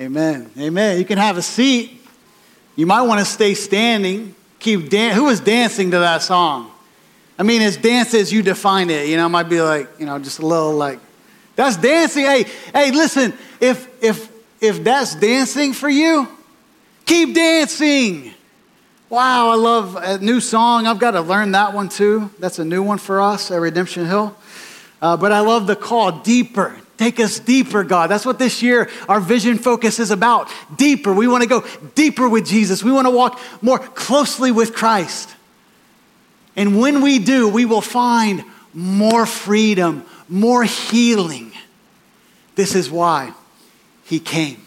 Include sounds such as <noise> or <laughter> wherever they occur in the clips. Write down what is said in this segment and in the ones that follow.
Amen. Amen. You can have a seat. You might want to stay standing. Keep dan- Who was dancing to that song? I mean, as dance as you define it, you know, it might be like, you know, just a little like, that's dancing. Hey, hey, listen, if if if that's dancing for you, keep dancing. Wow, I love a new song. I've got to learn that one too. That's a new one for us at Redemption Hill. Uh, but I love the call deeper. Take us deeper, God. That's what this year our vision focus is about. Deeper. We want to go deeper with Jesus. We want to walk more closely with Christ. And when we do, we will find more freedom, more healing. This is why he came.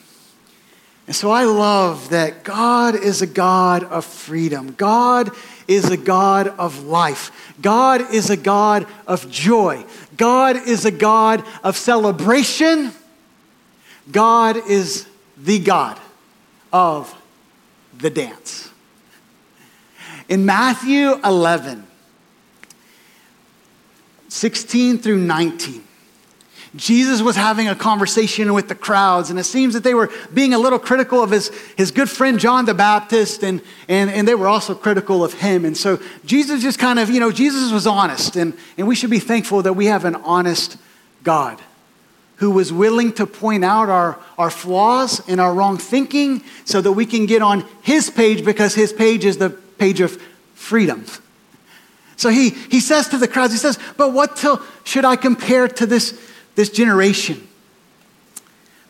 And so I love that God is a God of freedom. God is a God of life. God is a God of joy. God is a God of celebration. God is the God of the dance. In Matthew 11, 16 through 19, Jesus was having a conversation with the crowds, and it seems that they were being a little critical of his, his good friend John the Baptist, and, and, and they were also critical of him. And so Jesus just kind of, you know, Jesus was honest, and, and we should be thankful that we have an honest God who was willing to point out our, our flaws and our wrong thinking so that we can get on his page because his page is the page of freedom. So he, he says to the crowds, he says, But what till should I compare to this? This generation.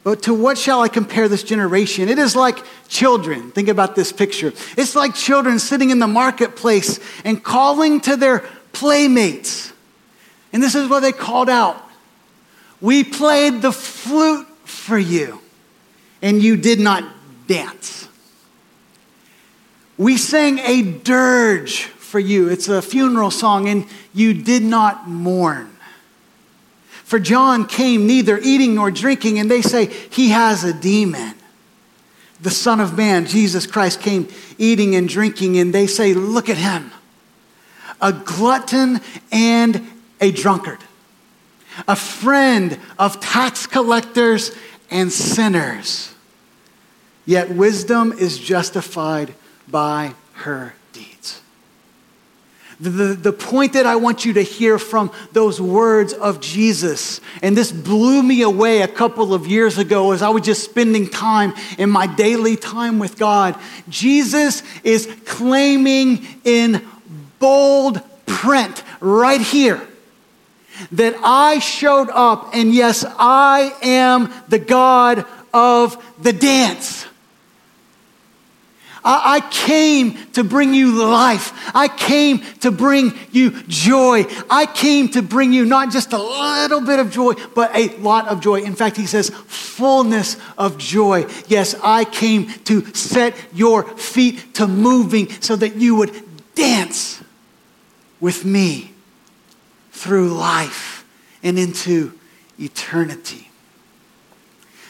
But to what shall I compare this generation? It is like children. Think about this picture. It's like children sitting in the marketplace and calling to their playmates. And this is what they called out We played the flute for you, and you did not dance. We sang a dirge for you. It's a funeral song, and you did not mourn. For John came neither eating nor drinking, and they say he has a demon. The Son of Man, Jesus Christ, came eating and drinking, and they say, Look at him, a glutton and a drunkard, a friend of tax collectors and sinners. Yet wisdom is justified by her the, the, the, point that I want you to hear from those words of Jesus, and this blew me away a couple of years ago as I was just spending time in my daily time with God. Jesus is claiming in bold print right here that I showed up, and yes, I am the God of the dance. I, came to bring you life. I came to bring you joy. I came to bring you not just a little bit of joy, but a lot of joy. In fact, he says, fullness of joy. Yes, I came to set your feet to moving so that you would dance with me through life and into eternity.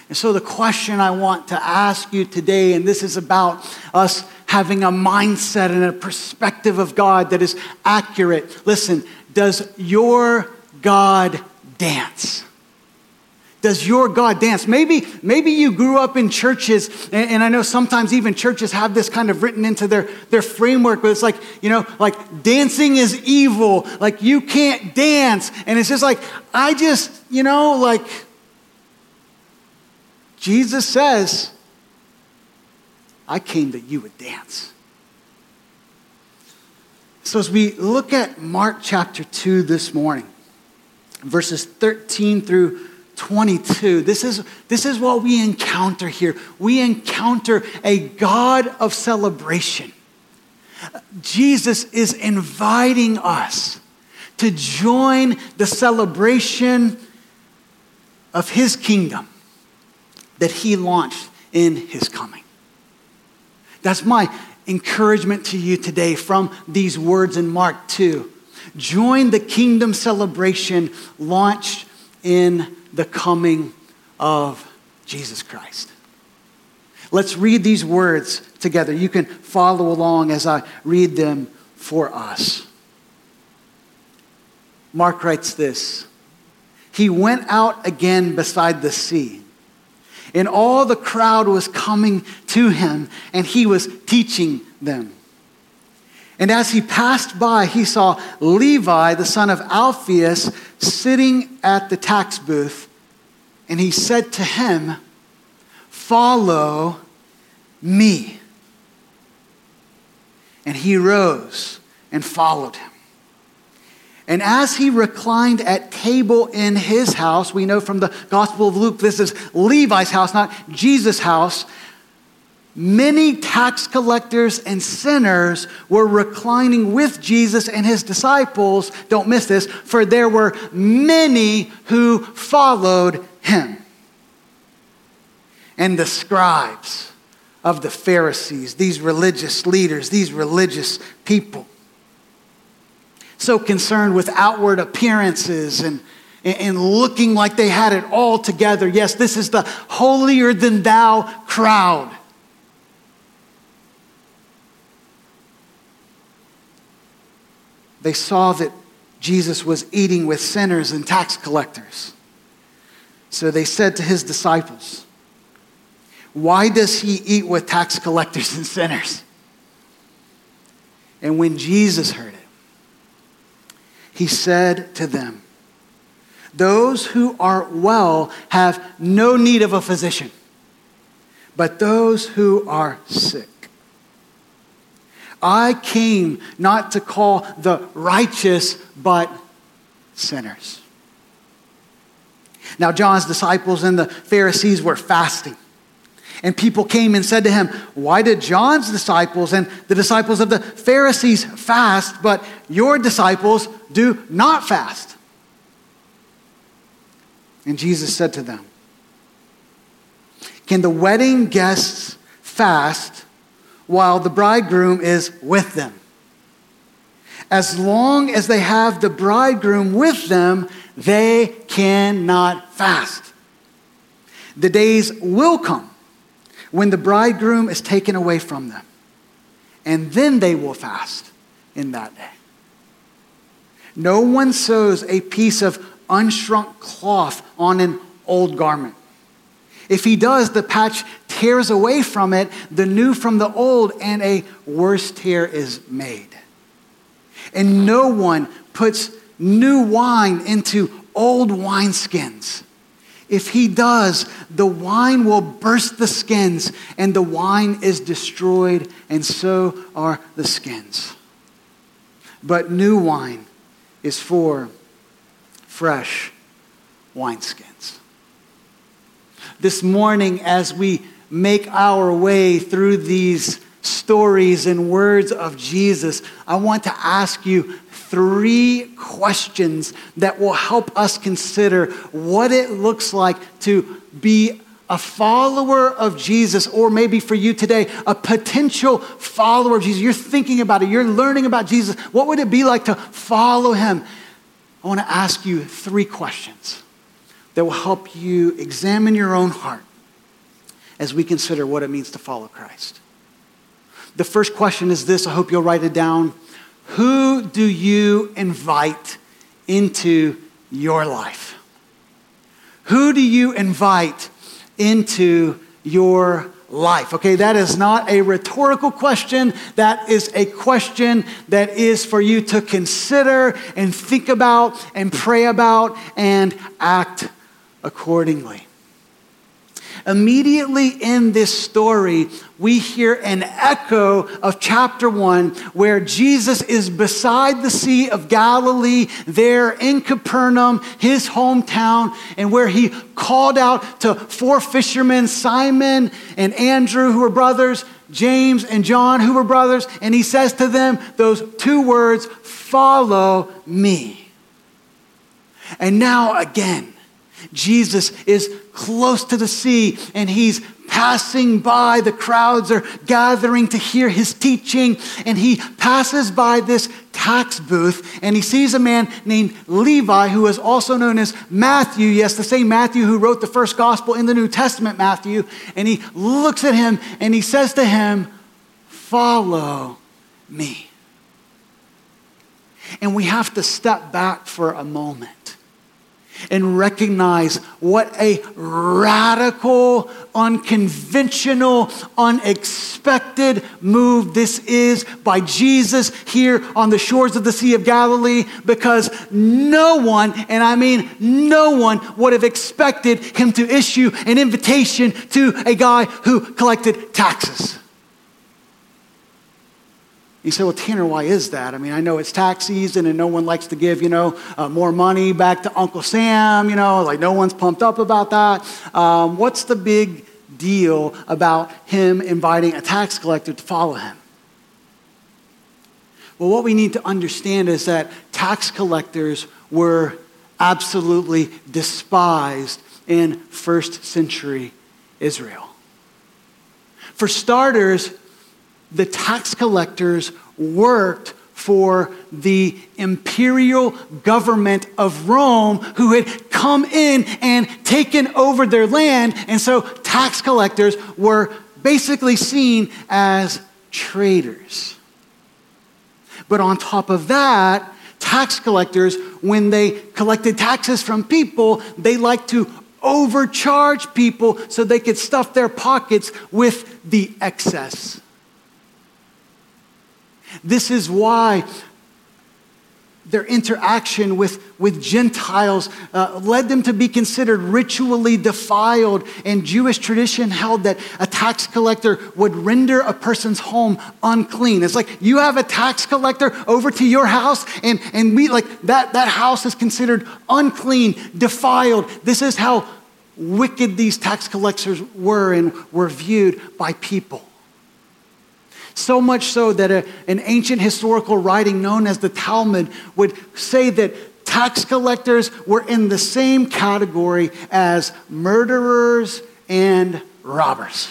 And so, the question I want to ask you today, and this is about us having a mindset and a perspective of God that is accurate. Listen, does your God dance? Does your God dance? Maybe, maybe you grew up in churches, and, and, I know sometimes even churches have this kind of written into their, their framework, but it's like, you know, like dancing is evil, like you can't dance. And it's just like, I just, you know, like, Jesus says, I came that you would dance. So, as we look at Mark chapter 2 this morning, verses 13 through 22, this is, this is what we encounter here. We encounter a God of celebration. Jesus is inviting us to join the celebration of his kingdom that he launched in his coming. That's my encouragement to you today from these words in Mark 2. Join the kingdom celebration launched in the coming of Jesus Christ. Let's read these words together. You can follow along as I read them for us. Mark writes this He went out again beside the sea And all the crowd was coming to him, and he was teaching them. And as he passed by, he saw Levi, the son of Alphaeus, sitting at the tax booth. And he said to him, Follow me. And he rose and followed him. And as he reclined at table in his house, we know from the Gospel of Luke, this is Levi's house, not Jesus' house. Many tax collectors and sinners were reclining with Jesus and his disciples. Don't miss this, for there were many who followed him. And the scribes of the Pharisees, these religious leaders, these religious people so concerned with outward appearances and, and looking like they had it all together. Yes, this is the holier than thou crowd. They saw that Jesus was eating with sinners and tax collectors. So they said to his disciples, Why does he eat with tax collectors and sinners? And when Jesus heard it, he said to them, Those who are well have no need of a physician, but those who are sick. I came not to call the righteous, but sinners. Now, John's disciples and the Pharisees were fasting. And people came and said to him, Why did John's disciples and the disciples of the Pharisees fast, but your disciples do not fast? And Jesus said to them, Can the wedding guests fast while the bridegroom is with them? As long as they have the bridegroom with them, they cannot fast. The days will come when the bridegroom is taken away from them. And then they will fast in that day. No one sews a piece of unshrunk cloth on an old garment. If he does, the patch tears away from it, the new from the old, and a worse tear is made. And no one puts new wine into old wineskins. If he does, the wine will burst the skins, and the wine is destroyed, and so are the skins. But new wine is for fresh wineskins. This morning, as we make our way through these stories and words of Jesus, I want to ask you three questions that will help us consider what it looks like to be a follower of Jesus, or maybe for you today, a potential follower of Jesus. You're thinking about it, you're learning about Jesus. What would it be like to follow him? I want to ask you three questions that will help you examine your own heart as we consider what it means to follow Christ. The first question is this I hope you'll write it down. Who do you invite into your life? Who do you invite into your life? Okay, that is not a rhetorical question. That is a question that is for you to consider and think about and pray about and act accordingly. Immediately in this story, we hear an echo of chapter one where Jesus is beside the Sea of Galilee, there in Capernaum, his hometown, and where he called out to four fishermen, Simon and Andrew, who were brothers, James and John, who were brothers, and he says to them those two words Follow me. And now again, Jesus is close to the sea and he's passing by. The crowds are gathering to hear his teaching. And he passes by this tax booth and he sees a man named Levi, who is also known as Matthew. Yes, the same Matthew who wrote the first gospel in the New Testament, Matthew. And he looks at him and he says to him, Follow me. And we have to step back for a moment and recognize what a radical, unconventional, unexpected move this is by Jesus here on the shores of the Sea of Galilee because no one, and I mean no one, would have expected him to issue an invitation to a guy who collected taxes. You say, well, Tanner, why is that? I mean, I know it's tax season and no one likes to give, you know, uh, more money back to Uncle Sam, you know, like no one's pumped up about that. Um, what's the big deal about him inviting a tax collector to follow him? Well, what we need to understand is that tax collectors were absolutely despised in first century Israel. For starters, the tax collectors worked for the imperial government of Rome who had come in and taken over their land. And so tax collectors were basically seen as traitors. But on top of that, tax collectors, when they collected taxes from people, they liked to overcharge people so they could stuff their pockets with the excess. This is why their interaction with, with Gentiles uh, led them to be considered ritually defiled. And Jewish tradition held that a tax collector would render a person's home unclean. It's like you have a tax collector over to your house, and, and we like that, that house is considered unclean, defiled. This is how wicked these tax collectors were and were viewed by people. So much so that a, an ancient historical writing known as the Talmud would say that tax collectors were in the same category as murderers and robbers.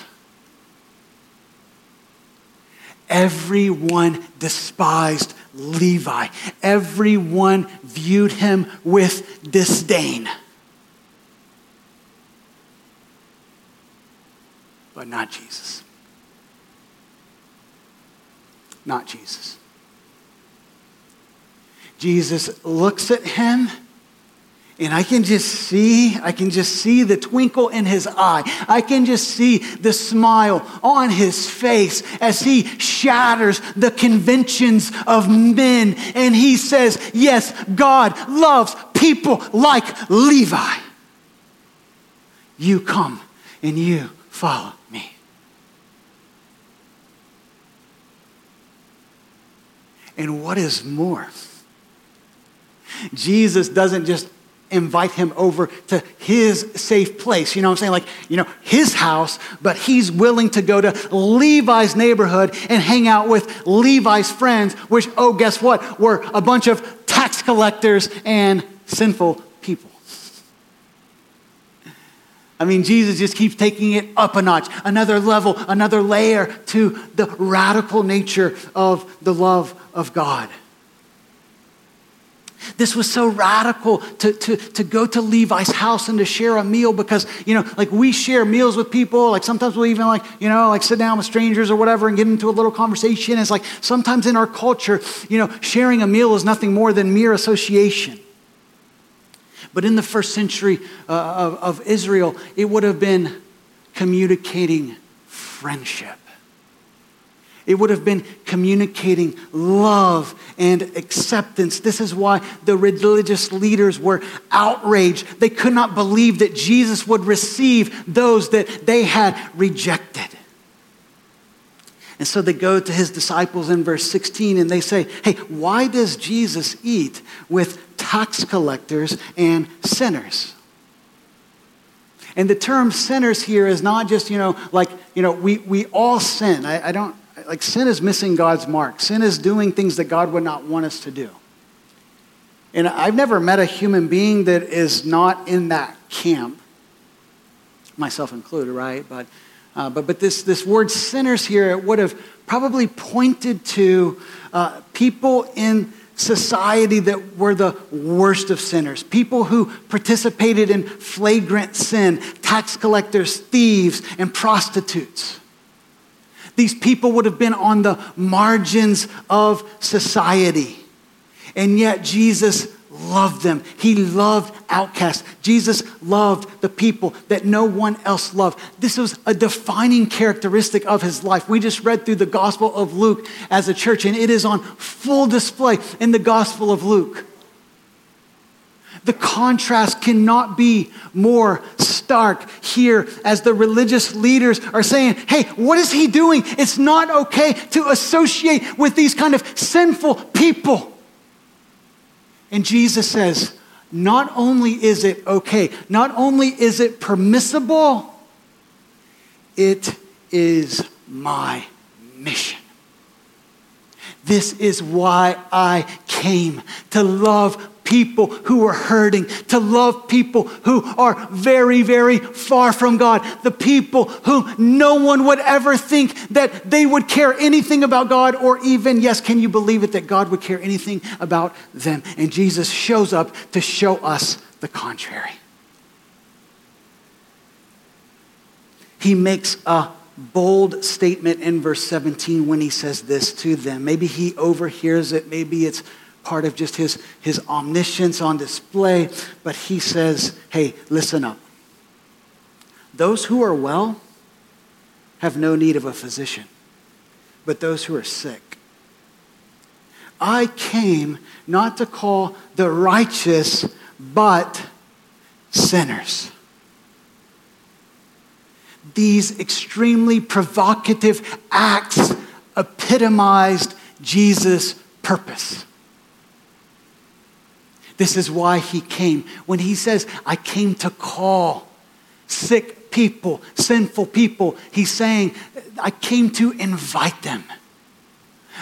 Everyone despised Levi. Everyone viewed him with disdain. But not Jesus not Jesus. Jesus looks at him and I can just see, I can just see the twinkle in his eye. I can just see the smile on his face as he shatters the conventions of men. And he says, Yes, God loves people like Levi. You come and you follow me. And what is more, Jesus doesn't just invite him over to his safe place. You know what I'm saying? Like, you know, his house, but he's willing to go to Levi's neighborhood and hang out with Levi's friends, which, oh, guess what? Were a bunch of tax collectors and sinful people. I mean, Jesus just keeps taking it up a notch, another level, another layer to the radical nature of the love of God. This was so radical to, to, to go to Levi's house and to share a meal because, you know, like we share meals with people. Like sometimes we'll even like, you know, like sit down with strangers or whatever and get into a little conversation. It's like sometimes in our culture, you know, sharing a meal is nothing more than mere association. But in the first century uh, of, of Israel, it would have been communicating friendship. It would have been communicating love and acceptance. This is why the religious leaders were outraged. They could not believe that Jesus would receive those that they had rejected. And so they go to his disciples in verse 16 and they say, Hey, why does Jesus eat with tax collectors and sinners? And the term sinners here is not just, you know, like, you know, we, we all sin. I, I don't, like sin is missing God's mark. Sin is doing things that God would not want us to do. And I've never met a human being that is not in that camp, myself included, right? But, uh, but, but this, this word sinners here, it would have probably pointed to uh, people in society that were the worst of sinners, people who participated in flagrant sin, tax collectors, thieves, and prostitutes. These people would have been on the margins of society. And yet Jesus loved them. He loved outcasts. Jesus loved the people that no one else loved. This was a defining characteristic of his life. We just read through the Gospel of Luke as a church, and it is on full display in the Gospel of Luke. The contrast cannot be more stark here as the religious leaders are saying, hey, what is he doing? It's not okay to associate with these kind of sinful people. And Jesus says, not only is it okay, not only is it permissible, it is my mission. This is why I came to love people who are hurting, to love people who are very, very far from God, the people who no one would ever think that they would care anything about God, or even, yes, can you believe it, that God would care anything about them? And Jesus shows up to show us the contrary. He makes a bold statement in verse 17 when he says this to them. Maybe he overhears it, maybe it's part of just his, his omniscience on display. But he says, hey, listen up. Those who are well have no need of a physician, but those who are sick. I came not to call the righteous, but sinners. These extremely provocative acts epitomized Jesus' purpose. This is why he came. When he says, I came to call sick people, sinful people, he's saying, I came to invite them.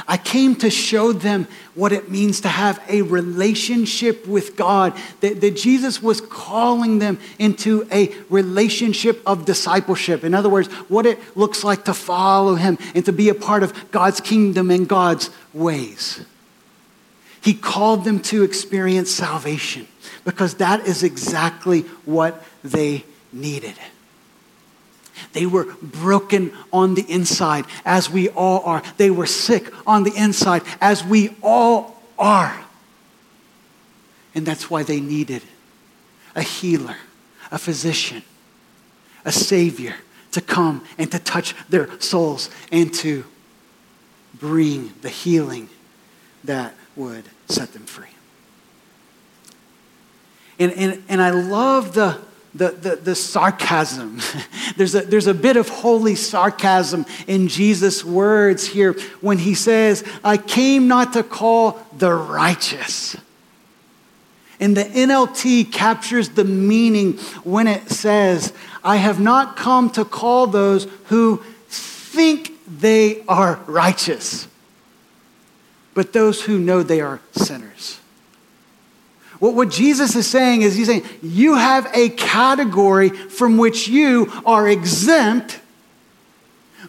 I came to show them what it means to have a relationship with God, that, that, Jesus was calling them into a relationship of discipleship. In other words, what it looks like to follow Him and to be a part of God's kingdom and God's ways. He called them to experience salvation because that is exactly what they needed. They were broken on the inside, as we all are. They were sick on the inside, as we all are. And that's why they needed a healer, a physician, a savior to come and to touch their souls and to bring the healing that would set them free. And, and, and I love the, the, the, the, sarcasm. <laughs> there's, a, there's a bit of holy sarcasm in Jesus' words here when he says, I came not to call the righteous. And the NLT captures the meaning when it says, I have not come to call those who think they are righteous but those who know they are sinners. What, what Jesus is saying is, He's saying, you have a category from which you are exempt,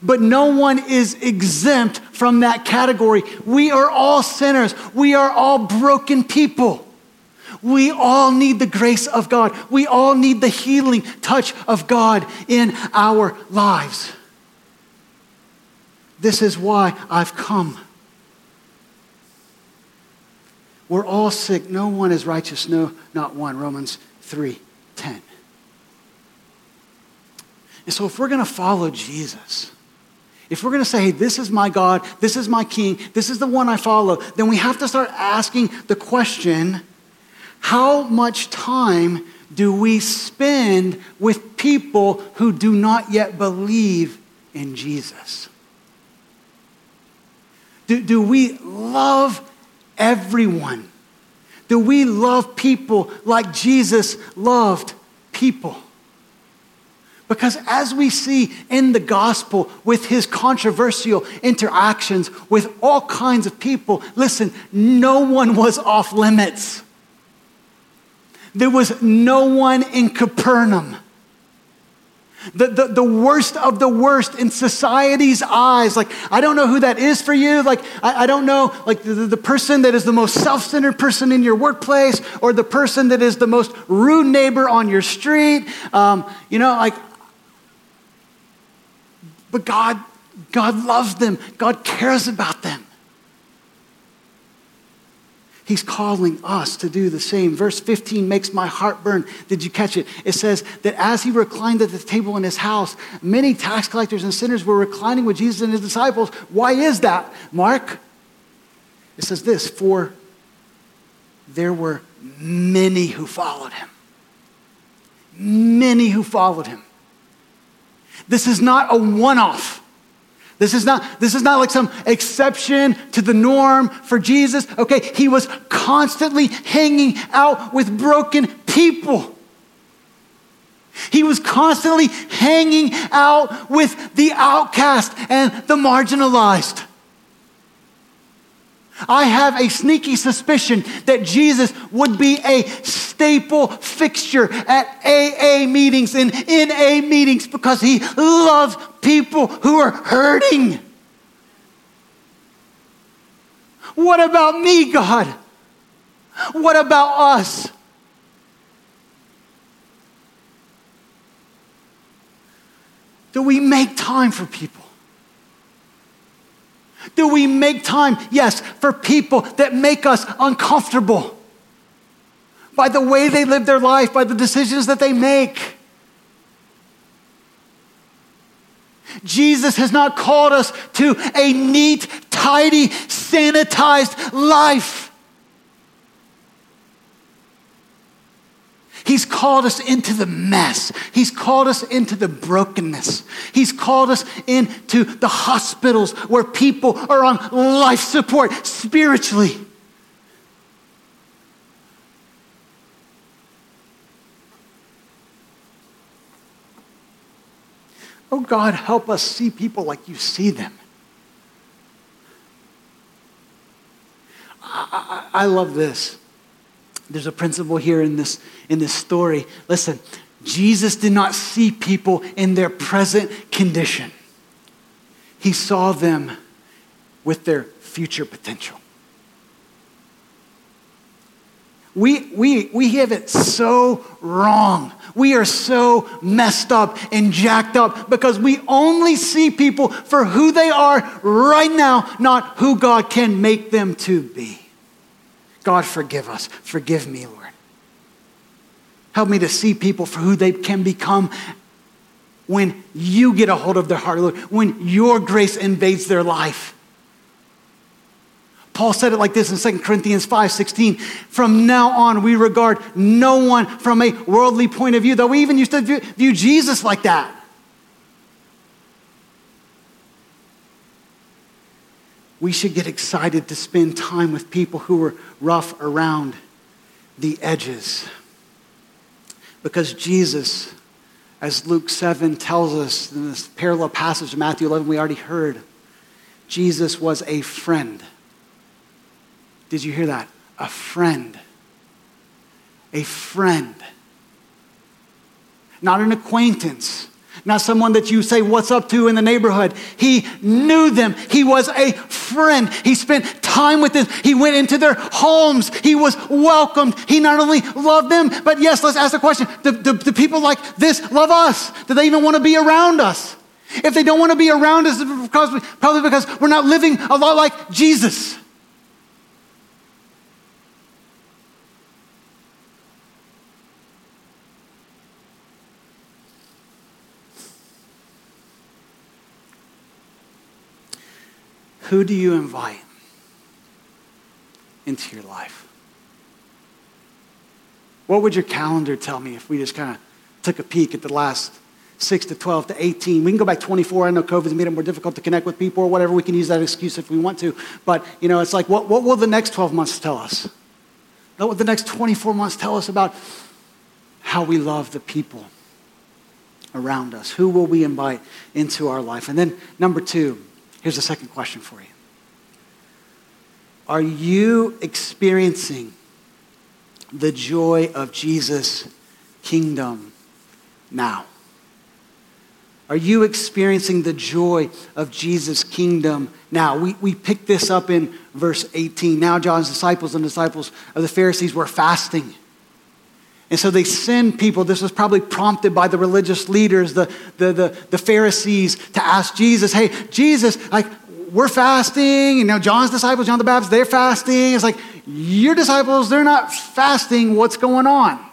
but no one is exempt from that category. We are all sinners, we are all broken people. We all need the grace of God. We all need the healing touch of God in our lives. This is why I've come. We're all sick. No one is righteous. No, not one. Romans 3 10. And so, if we're going to follow Jesus, if we're going to say, hey, this is my God, this is my King, this is the one I follow, then we have to start asking the question how much time do we spend with people who do not yet believe in Jesus? Do, do we love everyone? Do we love people like Jesus loved people? Because as we see in the gospel with his controversial interactions with all kinds of people, listen, no one was off limits. There was no one in Capernaum the, the, the worst of the worst in society's eyes. Like, I don't know who that is for you. Like, I, I don't know, like, the, the person that is the most self centered person in your workplace or the person that is the most rude neighbor on your street. Um, you know, like, but God, God loves them, God cares about them. He's calling us to do the same. Verse 15 makes my heart burn. Did you catch it? It says that as he reclined at the table in his house, many tax collectors and sinners were reclining with Jesus and his disciples. Why is that, Mark? It says this For there were many who followed him. Many who followed him. This is not a one off. This is not this is not like some exception to the norm for Jesus. Okay, he was constantly hanging out with broken people. He was constantly hanging out with the outcast and the marginalized. I have a sneaky suspicion that Jesus would be a staple fixture at AA meetings and NA meetings because he loves people who are hurting. What about me, God? What about us? Do we make time for people? Do we make time, yes, for people that make us uncomfortable by the way they live their life, by the decisions that they make? Jesus has not called us to a neat, tidy, sanitized life. He's called us into the mess. He's called us into the brokenness. He's called us into the hospitals where people are on life support spiritually. Oh God, help us see people like you see them. I, I, I love this. There's a principle here in this, in this story. Listen, Jesus did not see people in their present condition, He saw them with their future potential. We, we, we have it so wrong. We are so messed up and jacked up because we only see people for who they are right now, not who God can make them to be. God, forgive us. Forgive me, Lord. Help me to see people for who they can become when you get a hold of their heart, Lord, when your grace invades their life. Paul said it like this in 2 Corinthians 5 16. From now on, we regard no one from a worldly point of view, though we even used to view, view Jesus like that. We should get excited to spend time with people who are rough around the edges. Because Jesus, as Luke 7 tells us in this parallel passage of Matthew 11 we already heard, Jesus was a friend. Did you hear that? A friend. A friend. Not an acquaintance not someone that you say what's up to in the neighborhood. He knew them. He was a friend. He spent time with them. He went into their homes. He was welcomed. He not only loved them, but yes, let's ask the question do, do, do people like this love us? Do they even want to be around us? If they don't want to be around us, because, probably because we're not living a lot like Jesus. Who do you invite into your life? What would your calendar tell me if we just kind of took a peek at the last 6 to 12 to 18? We can go back 24. I know COVID's made it more difficult to connect with people or whatever. We can use that excuse if we want to. But, you know, it's like, what, what will the next 12 months tell us? What will the next 24 months tell us about how we love the people around us? Who will we invite into our life? And then, number two, Here's the second question for you Are you experiencing the joy of Jesus' kingdom now? Are you experiencing the joy of Jesus' kingdom now? We, we pick this up in verse 18. Now, John's disciples and disciples of the Pharisees were fasting. And so they send people, this was probably prompted by the religious leaders, the, the, the, the, Pharisees, to ask Jesus, hey, Jesus, like, we're fasting, you know, John's disciples, John the Baptist, they're fasting. It's like, your disciples, they're not fasting. What's going on?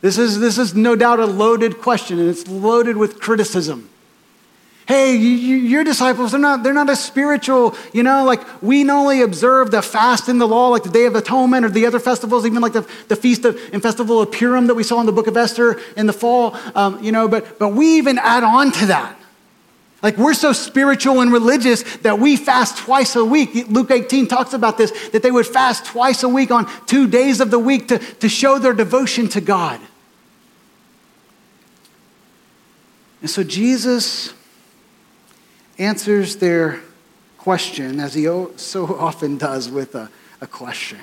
This is, this is no doubt a loaded question, and it's loaded with criticism. Hey, you, you, your disciples, they're not, they're not as spiritual, you know, like we not only observe the fast in the law, like the Day of Atonement or the other festivals, even like the, the Feast of, and Festival of Purim that we saw in the book of Esther in the fall, um, you know, but, but we even add on to that. Like we're so spiritual and religious that we fast twice a week. Luke 18 talks about this, that they would fast twice a week on two days of the week to, to show their devotion to God. And so Jesus answers their question, as he so often does with a, a question.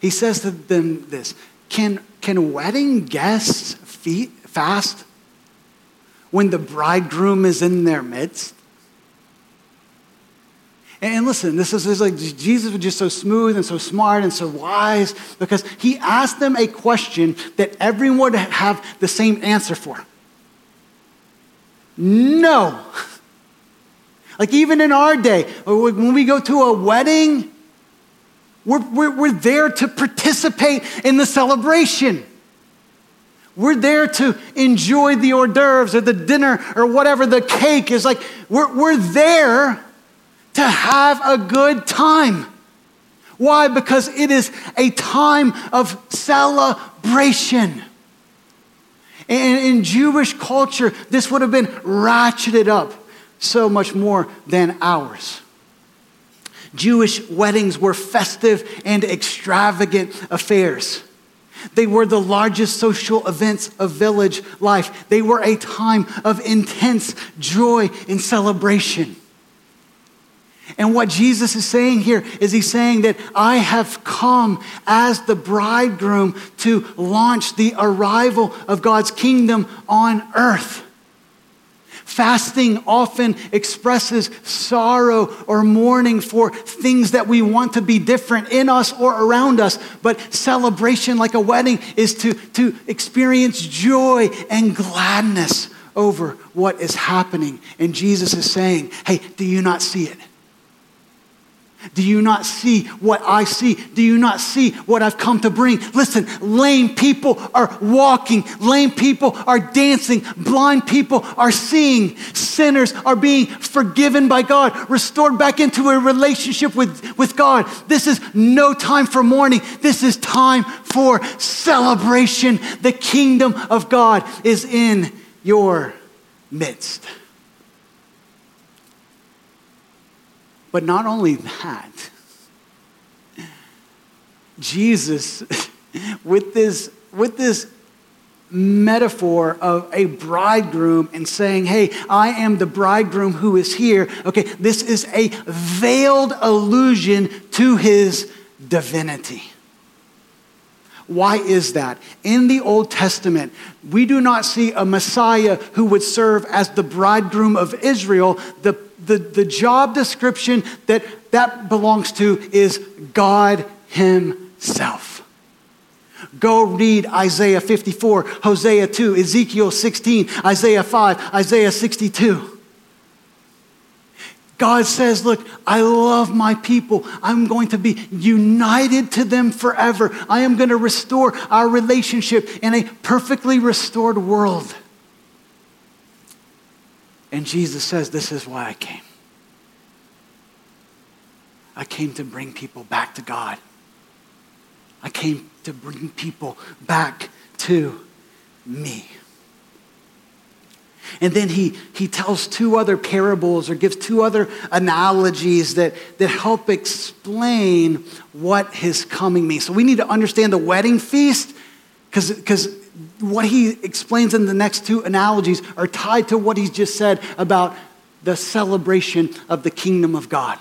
He says to them this Can, can wedding guests feet, fast when the bridegroom is in their midst? And listen, this is, like Jesus was just so smooth and so smart and so wise because he asked them a question that everyone would have the same answer for. No. <laughs> Like even in our day, when we go to a wedding, we're, we're, we're there to participate in the celebration. We're there to enjoy the hors d'oeuvres or the dinner or whatever the cake is like. We're, we're there to have a good time. Why? Because it is a time of celebration. And in Jewish culture, this would have been ratcheted up so much more than ours. Jewish weddings were festive and extravagant affairs. They were the largest social events of village life. They were a time of intense joy and celebration. And what Jesus is saying here is he's saying that I have come as the bridegroom to launch the arrival of God's kingdom on earth. Fasting often expresses sorrow or mourning for things that we want to be different in us or around us. But celebration, like a wedding, is to, to experience joy and gladness over what is happening. And Jesus is saying, Hey, do you not see it? Do you not see what I see? Do you not see what I've come to bring? Listen, lame people are walking, lame people are dancing, blind people are seeing, sinners are being forgiven by God, restored back into a relationship with, with God. This is no time for mourning, this is time for celebration. The kingdom of God is in your midst. But not only that, Jesus, <laughs> with this, with this metaphor of a bridegroom and saying, Hey, I am the bridegroom who is here. Okay, this is a veiled allusion to his divinity. Why is that? In the Old Testament, we do not see a Messiah who would serve as the bridegroom of Israel. The the, the job description that that belongs to is God Himself. Go read Isaiah 54, Hosea 2, Ezekiel 16, Isaiah 5, Isaiah 62. God says, Look, I love my people. I'm going to be united to them forever. I am going to restore our relationship in a perfectly restored world. And Jesus says, This is why I came. I came to bring people back to God. I came to bring people back to me. And then he, he tells two other parables or gives two other analogies that, that help explain what his coming means. So we need to understand the wedding feast because what he explains in the next two analogies are tied to what he's just said about the celebration of the kingdom of God.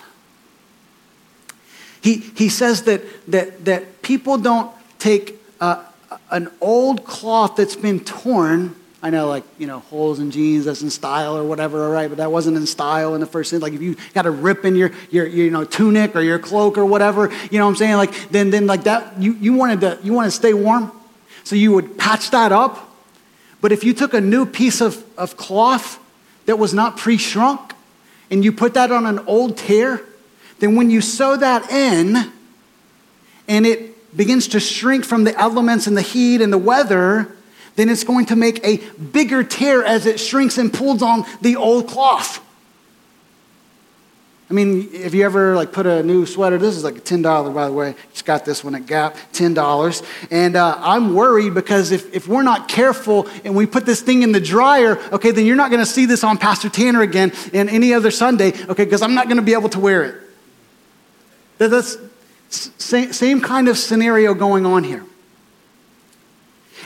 He, he says that, that, that people don't take uh, an old cloth that's been torn. I know, like, you know, holes in jeans, that's in style or whatever, all right, but that wasn't in style in the first thing. Like, if you got a rip in your, your, your, you know, tunic or your cloak or whatever, you know what I'm saying? Like, then, then like that, you, you wanted to, you want to stay warm. So you would patch that up. But if you took a new piece of, of cloth that was not pre shrunk and you put that on an old tear, then when you sew that in and it begins to shrink from the elements and the heat and the weather, then it's going to make a bigger tear as it shrinks and pulls on the old cloth. I mean, if you ever like put a new sweater, this is like a ten dollar by the way. Just got this one at Gap, ten dollars. And uh, I'm worried because if, if we're not careful and we put this thing in the dryer, okay, then you're not going to see this on Pastor Tanner again and any other Sunday, okay, because I'm not going to be able to wear it. That's same, same kind of scenario going on here.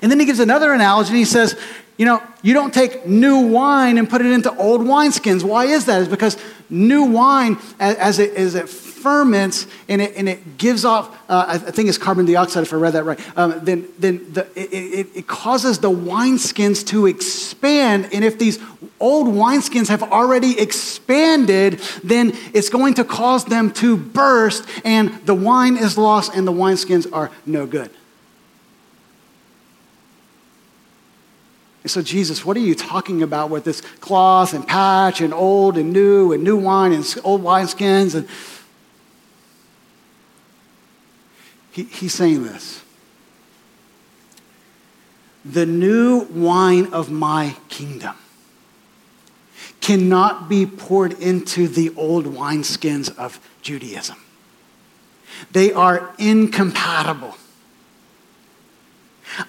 And then he gives another analogy he says, you know, you don't take new wine and put it into old wineskins. Why is that? Is because new wine, as it, as it ferments and it, and it gives off, uh, I think it's carbon dioxide, if I read that right, um, then, then the, it, it, it causes the wineskins to expand. And if these old wineskins have already expanded, then it's going to cause them to burst, and the wine is lost, and the wineskins are no good. And so, Jesus, what are you talking about with this cloth and patch and old and new and new wine and old wineskins? And he, he's saying this The new wine of my kingdom cannot be poured into the old wineskins of Judaism, they are incompatible.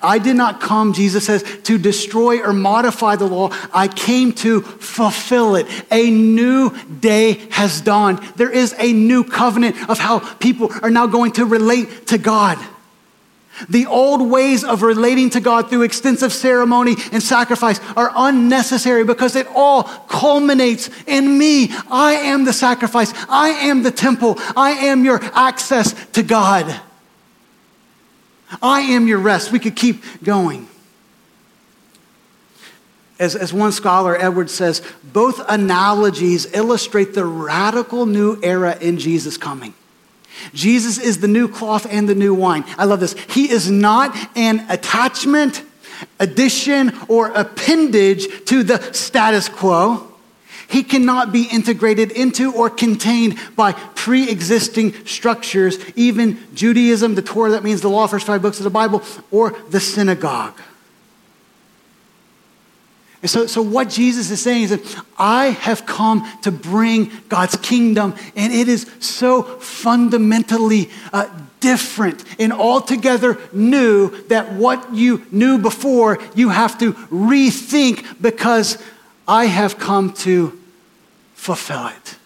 I did not come, Jesus says, to destroy or modify the law. I came to fulfill it. A new day has dawned. There is a new covenant of how people are now going to relate to God. The old ways of relating to God through extensive ceremony and sacrifice are unnecessary because it all culminates in me. I am the sacrifice. I am the temple. I am your access to God. I am your rest. We could keep going. As, as one scholar, Edwards says, both analogies illustrate the radical new era in Jesus coming. Jesus is the new cloth and the new wine. I love this. He is not an attachment, addition, or appendage to the status quo. He cannot be integrated into or contained by pre existing structures, even Judaism, the Torah, that means the law, first five books of the Bible, or the synagogue. And so, so what Jesus is saying is that I have come to bring God's kingdom, and it is so fundamentally uh, different and altogether new that what you knew before, you have to rethink because I have come to fulfill it.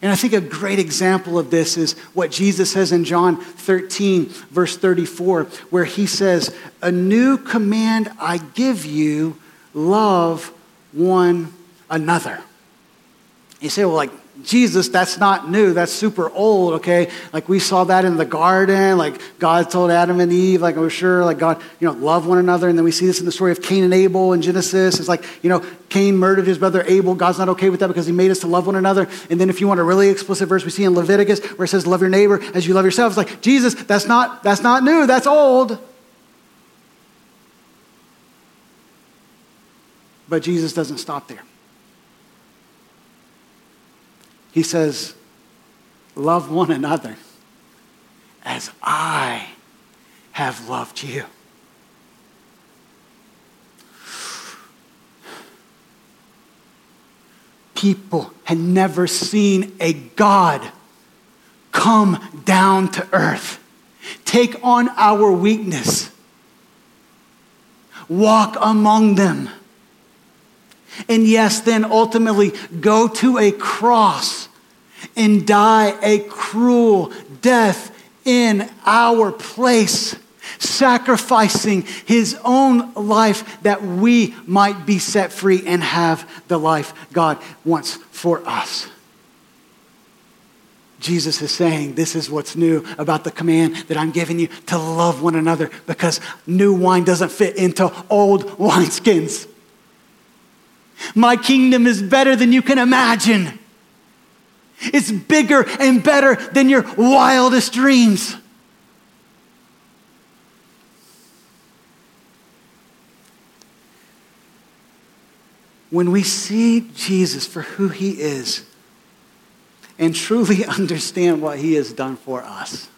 And I think a great example of this is what Jesus says in John 13, verse 34, where he says, A new command I give you love one another. You say, well, like, Jesus, that's not new. That's super old, okay? Like we saw that in the garden. Like God told Adam and Eve, like, oh, sure, like God, you know, love one another. And then we see this in the story of Cain and Abel in Genesis. It's like, you know, Cain murdered his brother Abel. God's not okay with that because he made us to love one another. And then if you want a really explicit verse, we see in Leviticus where it says, love your neighbor as you love yourself. It's like, Jesus, that's not, that's not new. That's old. But Jesus doesn't stop there. He says, Love one another as I have loved you. People had never seen a God come down to earth, take on our weakness, walk among them and yes, then ultimately go to a cross and die a cruel death in our place, sacrificing his own life that we might be set free and have the life God wants for us. Jesus is saying, This is what's new about the command that I'm giving you to love one another because new wine doesn't fit into old <laughs> wineskins. My kingdom is better than you can imagine. It's bigger and better than your wildest dreams. when we see Jesus for who he is and truly <laughs> understand what he has done for us,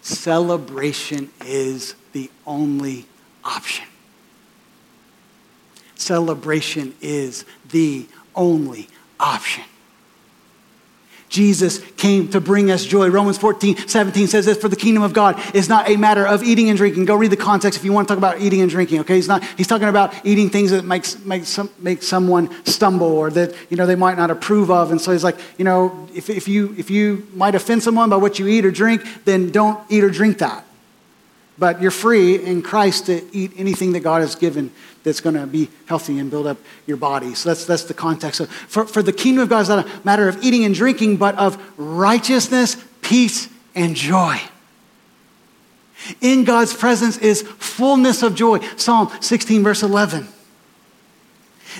celebration is the only option. Celebration is the only option. Jesus came to bring us joy. Romans 14, 17 says this, for the kingdom of God is not a matter of eating and drinking. Go read the context if you want to talk about eating and drinking, okay? He's, not, he's talking about eating things that makes, makes some, make someone stumble or that, you know, they might not approve of. And so he's like, you know, if, if, you, if you might offend someone by what you eat or drink, then don't eat or drink that. But you're free in Christ to eat anything that God has given that's going to be healthy and build up your body. So that's, that's the context. So for, for the kingdom of God is not a matter of eating and drinking, but of righteousness, peace, and joy. In God's presence is fullness of joy. Psalm 16, verse 11.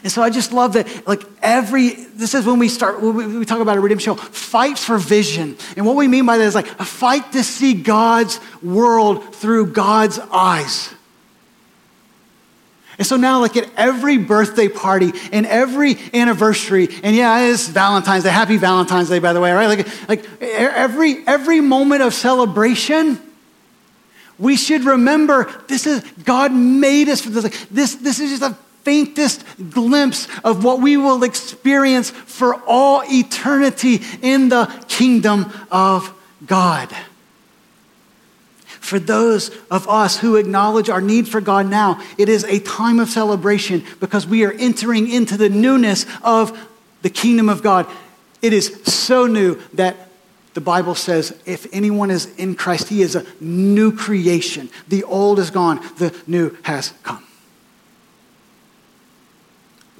And so I just love that, like every, this is when we start, when we talk about a redemption show, fight for vision. And what we mean by that is like a fight to see God's world through God's eyes. And so now, like at every birthday party and every anniversary, and yeah, it's Valentine's Day. Happy Valentine's Day, by the way, right? Like, like every every moment of celebration, we should remember this is God made us for this. Like, this this is just a faintest glimpse of what we will experience for all eternity in the kingdom of God. For those of us who acknowledge our need for God now, it is a time of celebration because we are entering into the newness of the kingdom of God. It is so new that the Bible says if anyone is in Christ, he is a new creation. The old is gone, the new has come.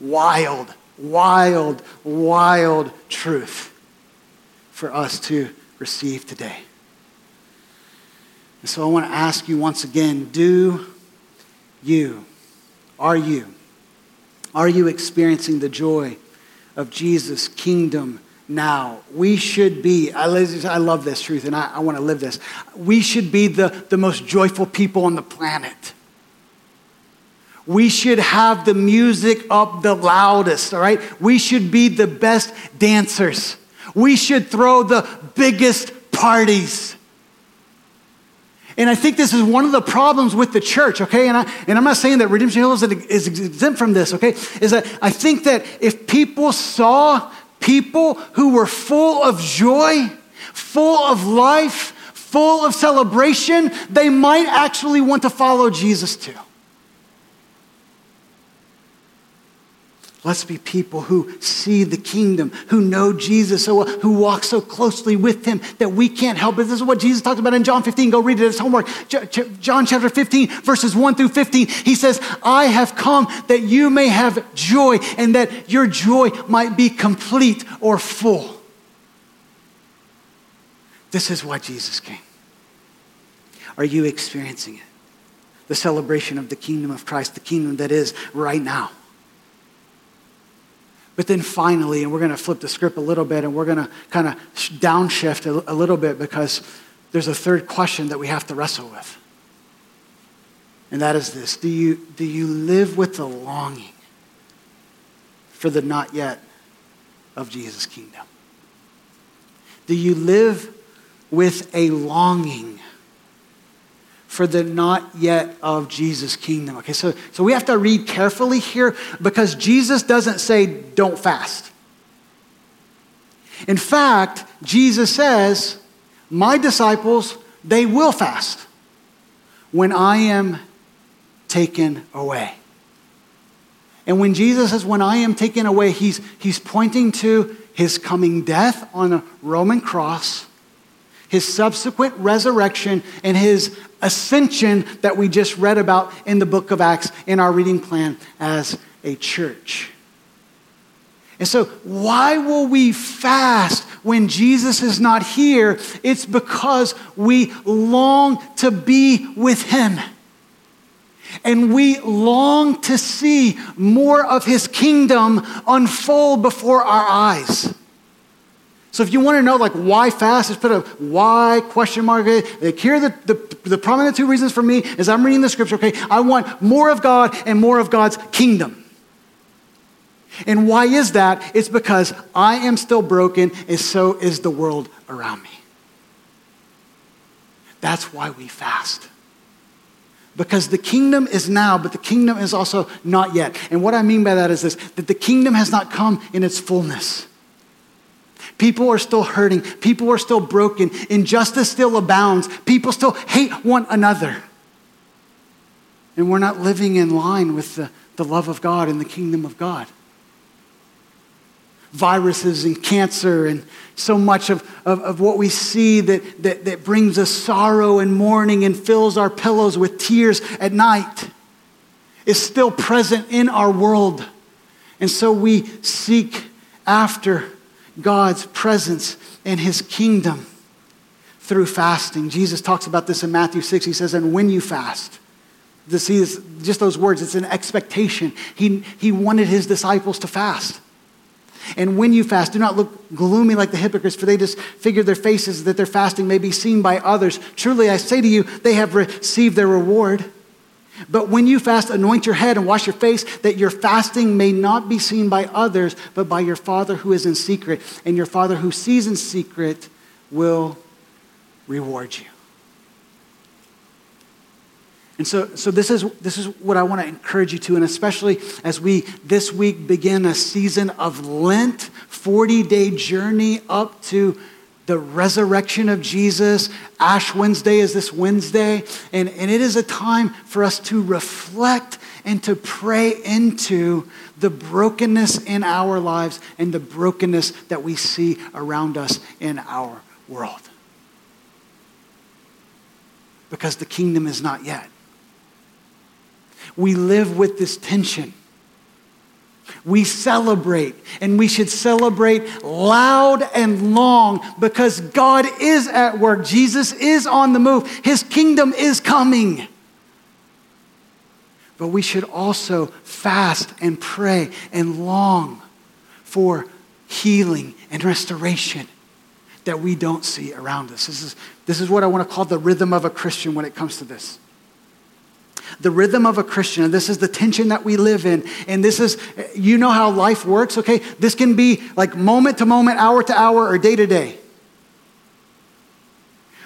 Wild, wild, wild truth for us to receive today. And so I want to ask you once again do you, are you, are you experiencing the joy of Jesus' kingdom now? We should be, I love this truth and I, I want to live this. We should be the, the most joyful people on the planet. We should have the music up the loudest, all right? We should be the best dancers. We should throw the biggest parties. And I think this is one of the problems with the church, okay? And, I, and I'm not saying that Redemption Hill is, is exempt from this, okay? Is that I think that if people saw people who were full of joy, full of life, full of celebration, they might actually want to follow Jesus too. Let's be people who see the kingdom, who know Jesus so well, who walk so closely with him that we can't help it. This is what Jesus talked about in John 15. Go read it as homework. John chapter 15, verses 1 through 15. He says, I have come that you may have joy and that your joy might be complete or full. This is why Jesus came. Are you experiencing it? The celebration of the kingdom of Christ, the kingdom that is right now. But then finally, and we're going to flip the script a little bit and we're going to kind of downshift a, a little bit because there's a third question that we have to wrestle with. And that is this Do you, do you live with the longing for the not yet of Jesus' kingdom? Do you live with a longing for the not yet of Jesus' kingdom. Okay, so, so we have to read carefully here because Jesus doesn't say, don't fast. In fact, Jesus says, My disciples, they will fast when I am taken away. And when Jesus says, When I am taken away, he's, he's pointing to his coming death on a Roman cross, his subsequent resurrection, and his ascension that we just read about in the book of Acts in our reading plan as a church. And so, why will we fast when Jesus is not here? It's because we long to be with him. And we long to see more of his kingdom unfold before our eyes. So if you want to know like why fast, just put a why question mark. Like here are the, the, the prominent two reasons for me is I'm reading the scripture, okay? I want more of God and more of God's kingdom. And why is that? It's because I am still broken, and so is the world around me. That's why we fast. Because the kingdom is now, but the kingdom is also not yet. And what I mean by that is this that the kingdom has not come in its fullness. People are still hurting. People are still broken. Injustice still abounds. People still hate one another. And we're not living in line with the, the love of God and the kingdom of God viruses and cancer and so much of, of, of, what we see that, that, that brings us sorrow and mourning and fills our pillows with tears at night is still present in our world. And so we seek after God's presence and his kingdom through fasting. Jesus talks about this in Matthew 6. He says, And when you fast, this is just those words, it's an expectation. He, he wanted his disciples to fast. And when you fast, do not look gloomy like the hypocrites, for they just figure their faces that their fasting may be seen by others. Truly, I say to you, they have received their reward. But when you fast, anoint your head and wash your face, that your fasting may not be seen by others, but by your Father who is in secret. And your Father who sees in secret will reward you. And so, so this, is, this is what I want to encourage you to, and especially as we this week begin a season of Lent, 40 day journey up to the resurrection of Jesus. Ash Wednesday is this Wednesday, and, and it is a time for us to reflect and to pray into the brokenness in our lives and the brokenness that we see around us in our world. Because the kingdom is not yet we live with this tension. We celebrate, and we should celebrate loud and long because God is at work. Jesus is on the move, His kingdom is coming. But we should also fast and pray and long for healing and restoration that we don't see around us. This is, this is what I want to call the rhythm of a Christian when it comes to this the rhythm of a Christian. And this is the tension that we live in. And this is, you know how life works, okay? This can be like moment to moment, hour to hour, or day to day.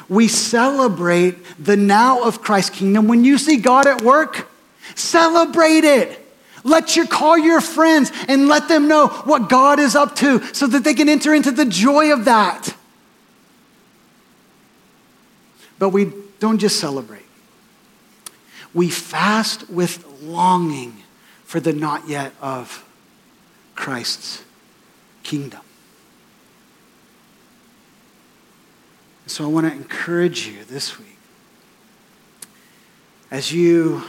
We celebrate the now of Christ's kingdom. When you see God at work, celebrate it. Let your call your friends and let them know what God is up to so that they can enter into the joy of that. But we don't just celebrate. We fast with longing for the not yet of Christ's kingdom. So I want to encourage you this week as you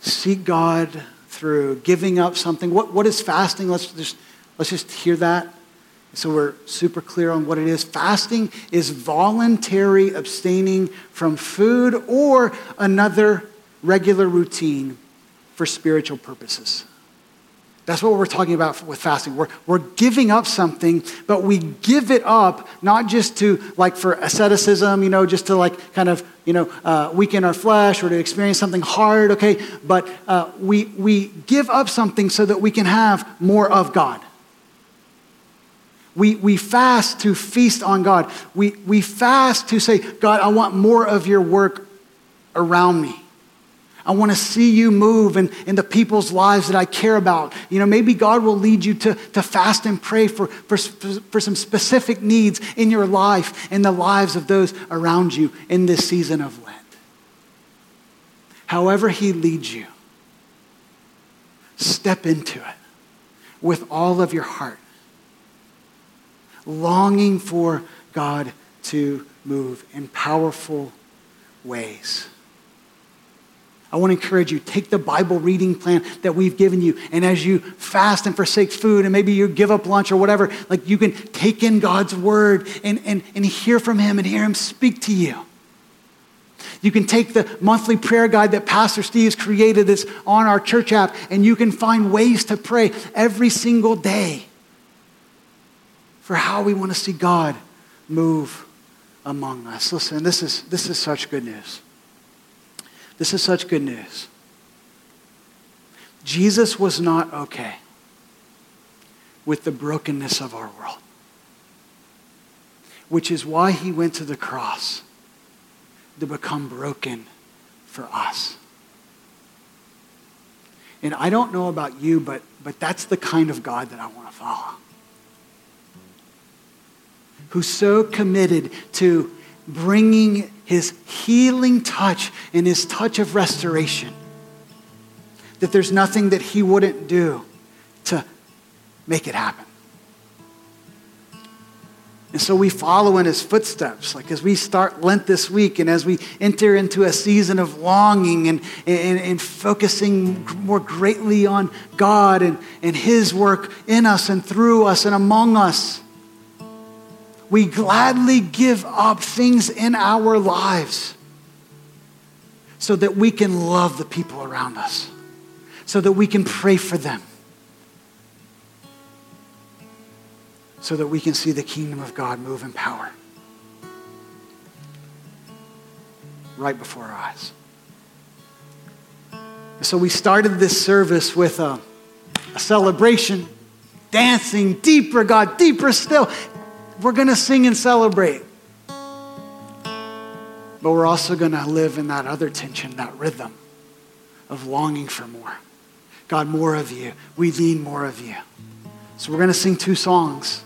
seek God through giving up something. What, what is fasting? Let's just, let's just hear that so we're super clear on what it is. Fasting is voluntary abstaining from food or another regular routine for spiritual purposes. That's what we're talking about with fasting. We're, we're giving up something, but we give it up not just to like for asceticism, you know, just to like kind of, you know, uh, weaken our flesh or to experience something hard, okay? But uh, we, we give up something so that we can have more of God. We, we fast to feast on God. We, we fast to say, God, I want more of your work around me. I want to see you move in, in the people's lives that I care about. You know, maybe God will lead you to, to fast and pray for, for, for some specific needs in your life and the lives of those around you in this season of Lent. However, He leads you, step into it with all of your heart longing for God to move in powerful ways. I want to encourage you take the Bible reading plan that we've given you, and as you fast and forsake food, and maybe you give up lunch or whatever, like you can take in God's word and, and, and hear from Him and hear Him speak to you. You can take the monthly prayer guide that Pastor Steve's created that's on our church app, and you can find ways to pray every single day for how we want to see God move among us. Listen, this is, this is such good news. This is such good news. Jesus was not okay. with the brokenness of our world. Which is why he went to the cross to become broken for us. And I don't know about you, but, but that's the kind of God that I want to follow. Who's so committed to bringing his healing touch and his touch of restoration that there's nothing that he wouldn't do to make it happen. And so we follow in his footsteps. Like as we start Lent this week and as we enter into a season of longing and, and, and focusing more greatly on God and, and his work in us and through us and among us, we gladly give up things in our lives so that we can love the people around us, so that we can pray for them so that we can see the kingdom of God move in power right before our eyes. So we started this service with a, a celebration, dancing deeper, God, deeper still. We're going to sing and celebrate. But we're also going to live in that other tension, that rhythm of longing for more. God, more of you. We need more of you. So we're going to sing two songs.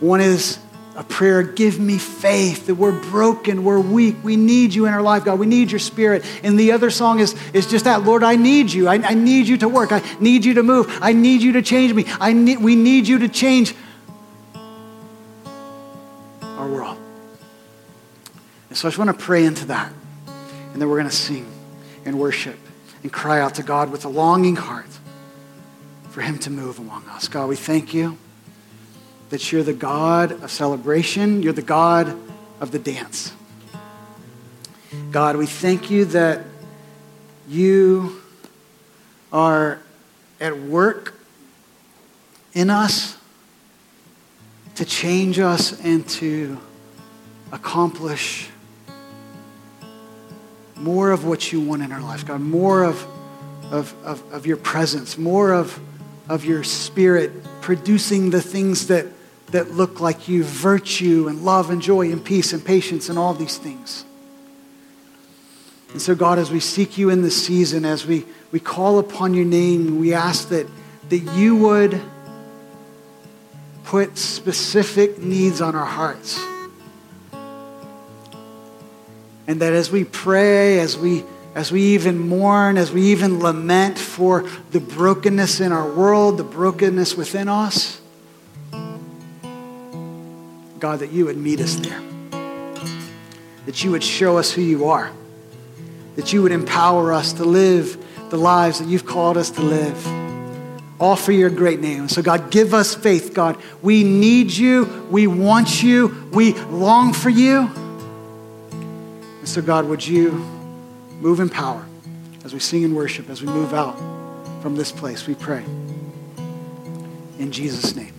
One is a prayer, give me faith that we're broken, we're weak, we need you in our life, God. We need your spirit. And the other song is, is just that, Lord, I need you. I, I need you to work. I need you to move. I need you to change me. I need, we need you to change world. And so I just want to pray into that. And then we're going to sing and worship and cry out to God with a longing heart for him to move among us. God, we thank you that you're the God of celebration, you're the God of the dance. God, we thank you that you are at work in us to change us and to accomplish more of what you want in our life, God, more of, of, of, of your presence, more of, of your spirit producing the things that that look like you virtue and love and joy and peace and patience and all these things. And so, God, as we seek you in this season, as we, we call upon your name, we ask that, that you would put specific needs on our hearts. And that as we pray, as we as we even mourn, as we even lament for the brokenness in our world, the brokenness within us, God, that you would meet us there. That you would show us who you are. That you would empower us to live the lives that you've called us to live. All for your great name. So, God, give us faith, God. We need you. We want you. We long for you. And so, God, would you move in power as we sing and worship, as we move out from this place, we pray. In Jesus' name.